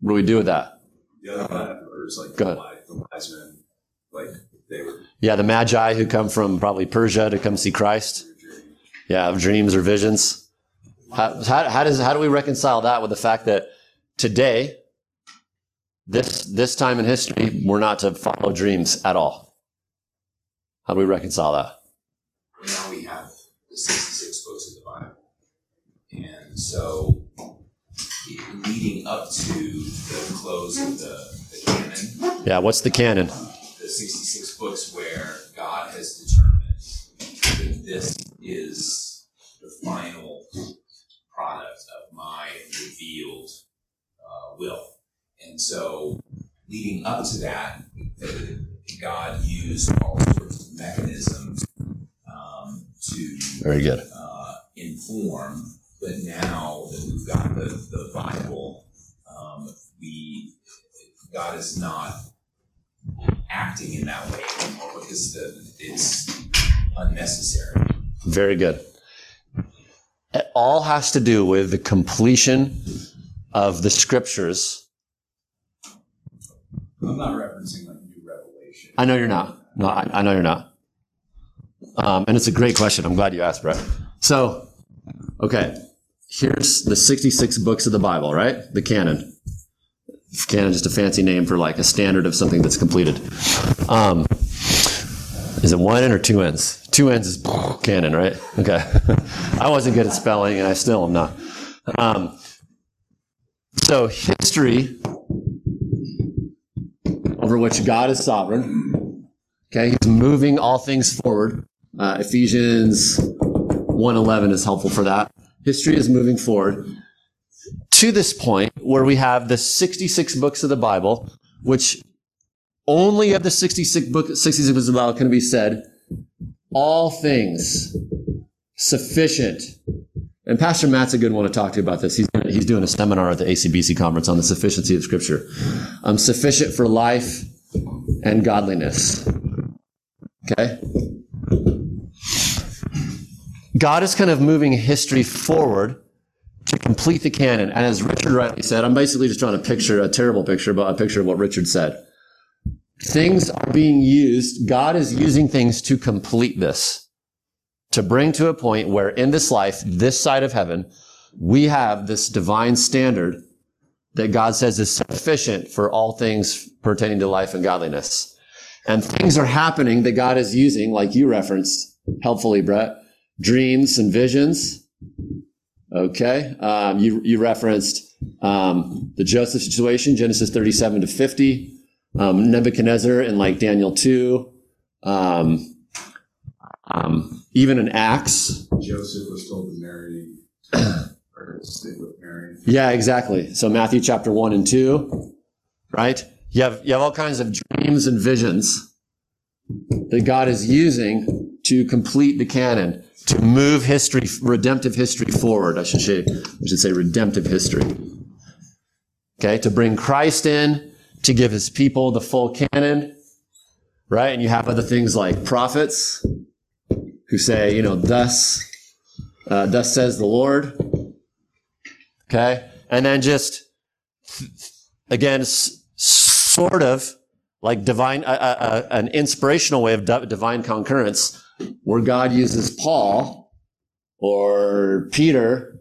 what do we do with that? The other binoculars, like Go ahead. the wise men, like they were Yeah, the Magi who come from probably Persia to come see Christ. Yeah, of dreams or visions. How, how, how does how do we reconcile that with the fact that today, this this time in history, we're not to follow dreams at all? How do we reconcile that? now we have the 66 books of the Bible. And so, leading up to the close of the, the canon, Yeah, what's the canon? the 66 books where God has determined that this is the final product of my revealed uh, will. And so, leading up to that, God used all sorts of mechanisms um, to Very good. uh, inform. But now that we've got the, the Bible, um, we God is not acting in that way anymore because the, it's unnecessary. Very good. It all has to do with the completion of the scriptures. I'm not referencing like new revelation. I know you're not. No, I, I know you're not. Um, and it's a great question. I'm glad you asked, Brett. So, okay, here's the 66 books of the Bible, right? The canon. Canon is just a fancy name for like a standard of something that's completed. Um, is it one end or two ends? Two ends is canon, right? Okay. I wasn't good at spelling, and I still am not. Um, so history over which God is sovereign. Okay, he's moving all things forward. Uh, Ephesians 1:11 is helpful for that. History is moving forward to this point where we have the 66 books of the Bible, which only of the 66 book 66 books of the Bible can be said all things sufficient. And Pastor Matt's a good one to talk to about this. He's, he's doing a seminar at the ACBC conference on the sufficiency of Scripture. Um, sufficient for life and godliness. Okay? God is kind of moving history forward to complete the canon. And as Richard rightly said, I'm basically just trying to picture a terrible picture, but a picture of what Richard said. Things are being used. God is using things to complete this, to bring to a point where in this life, this side of heaven, we have this divine standard that God says is sufficient for all things pertaining to life and godliness. And things are happening that God is using, like you referenced helpfully, Brett, dreams and visions. Okay. Um, you, you referenced um, the Joseph situation, Genesis 37 to 50, um, Nebuchadnezzar and like Daniel 2, um, um, even in Acts. Joseph was told to marry or stay with Mary. Yeah, exactly. So Matthew chapter 1 and 2, right? You have, you have all kinds of dreams and visions that God is using to complete the canon, to move history, redemptive history forward. I should say, I should say redemptive history. Okay, to bring Christ in, to give his people the full canon, right? And you have other things like prophets who say, you know, thus, uh, thus says the Lord. Okay. And then just, again, s- sort of like divine, uh, uh, uh, an inspirational way of di- divine concurrence where God uses Paul or Peter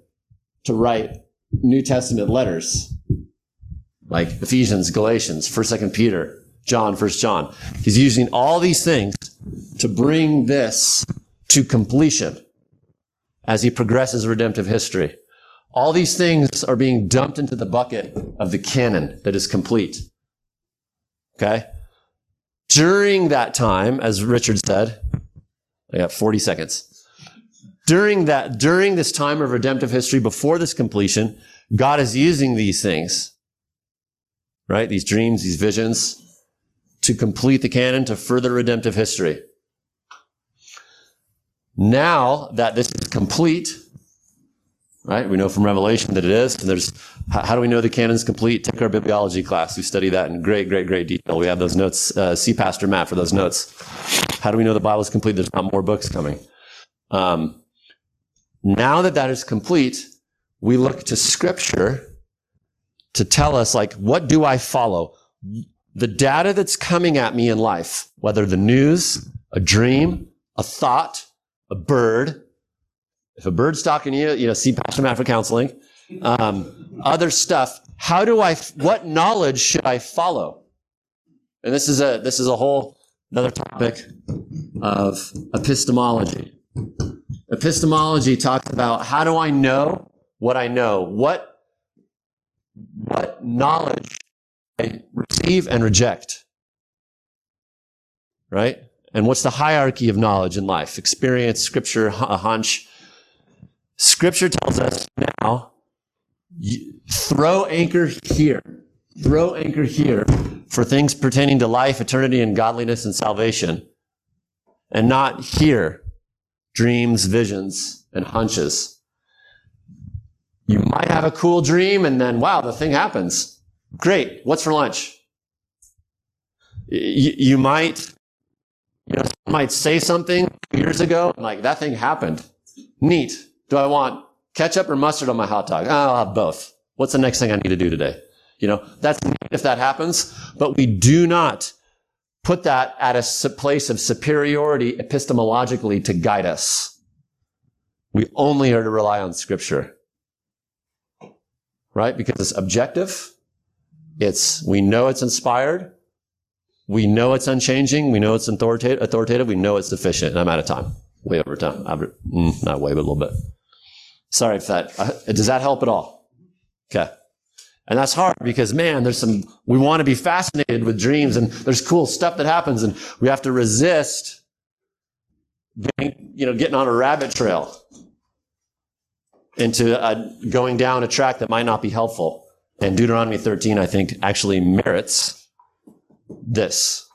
to write New Testament letters like Ephesians, Galatians, 1st, 2nd Peter, John, 1st John. He's using all these things to bring this to completion as he progresses redemptive history. All these things are being dumped into the bucket of the canon that is complete. Okay? During that time, as Richard said, I got 40 seconds. During that, during this time of redemptive history, before this completion, God is using these things, right? These dreams, these visions to complete the canon, to further redemptive history. Now that this is complete, right? We know from Revelation that it is. And there's, how, do we know the canon is complete? Take our bibliology class. We study that in great, great, great detail. We have those notes. Uh, see Pastor Matt for those notes. How do we know the Bible is complete? There's not more books coming. Um, now that that is complete, we look to scripture to tell us, like, what do I follow? The data that's coming at me in life, whether the news, a dream, a thought, a bird. If a bird's talking to you, you know, see Pastor Matt for counseling. Um, other stuff. How do I, what knowledge should I follow? And this is a, this is a whole another topic of epistemology. Epistemology talks about how do I know what I know? What, what knowledge I receive and reject? Right? And what's the hierarchy of knowledge in life? Experience, scripture, a hunch. Scripture tells us now, throw anchor here. Throw anchor here for things pertaining to life, eternity, and godliness and salvation. And not here, dreams, visions, and hunches. You might have a cool dream and then, wow, the thing happens. Great. What's for lunch? You, you might you know, might say something years ago, like that thing happened. Neat. Do I want ketchup or mustard on my hot dog? Oh, I'll have both. What's the next thing I need to do today? You know, that's if that happens, but we do not put that at a place of superiority epistemologically to guide us. We only are to rely on scripture. Right? Because it's objective. It's, we know it's inspired. We know it's unchanging. We know it's authoritative. We know it's sufficient. And I'm out of time. Way over time. Mm, not way, but a little bit. Sorry if that, uh, does that help at all? Okay. And that's hard because man, there's some, we want to be fascinated with dreams and there's cool stuff that happens and we have to resist getting, you know, getting on a rabbit trail into going down a track that might not be helpful. And Deuteronomy 13, I think, actually merits this.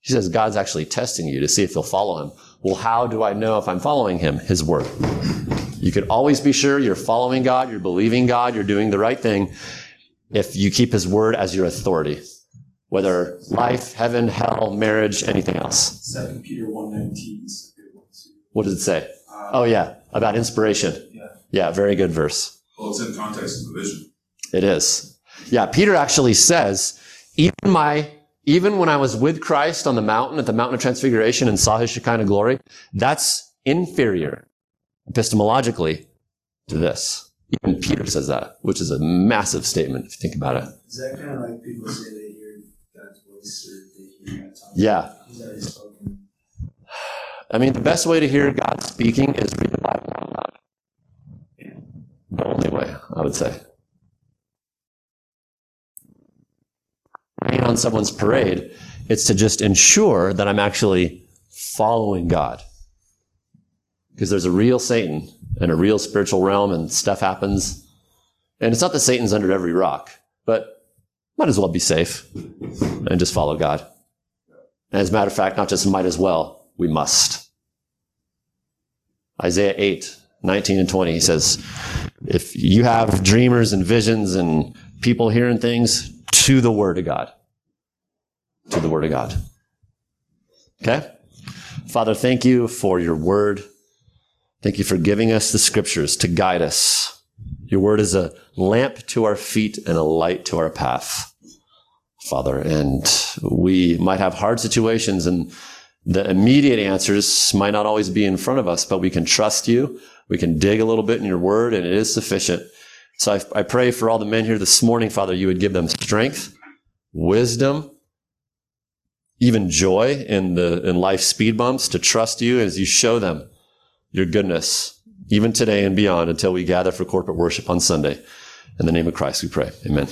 He says God's actually testing you to see if you'll follow him. Well, how do I know if I'm following him? His word. You can always be sure you're following God, you're believing God, you're doing the right thing if you keep his word as your authority. Whether life, heaven, hell, marriage, anything else. Second Peter 119 What does it say? Uh, oh yeah, about inspiration. Yeah. Yeah, very good verse. Well, it's in context of the vision. It is. Yeah, Peter actually says, even my even when I was with Christ on the mountain at the mountain of transfiguration and saw his Shekinah glory, that's inferior epistemologically to this. Even Peter says that, which is a massive statement if you think about it. Is that kind of like people say they hear God's voice or they hear God talking? Yeah. I mean, the best way to hear God speaking is read the Bible out loud. The only way, I would say. rain on someone's parade. It's to just ensure that I'm actually following God. Because there's a real Satan and a real spiritual realm and stuff happens. And it's not that Satan's under every rock, but might as well be safe and just follow God. And as a matter of fact, not just might as well, we must. Isaiah 8, 19 and 20, he says, if you have dreamers and visions and people hearing things, to the Word of God. To the Word of God. Okay? Father, thank you for your Word. Thank you for giving us the scriptures to guide us. Your Word is a lamp to our feet and a light to our path. Father, and we might have hard situations and the immediate answers might not always be in front of us, but we can trust you. We can dig a little bit in your word and it is sufficient. So I, I pray for all the men here this morning, Father, you would give them strength, wisdom, even joy in the in life speed bumps to trust you as you show them your goodness, even today and beyond until we gather for corporate worship on Sunday. In the name of Christ we pray. Amen.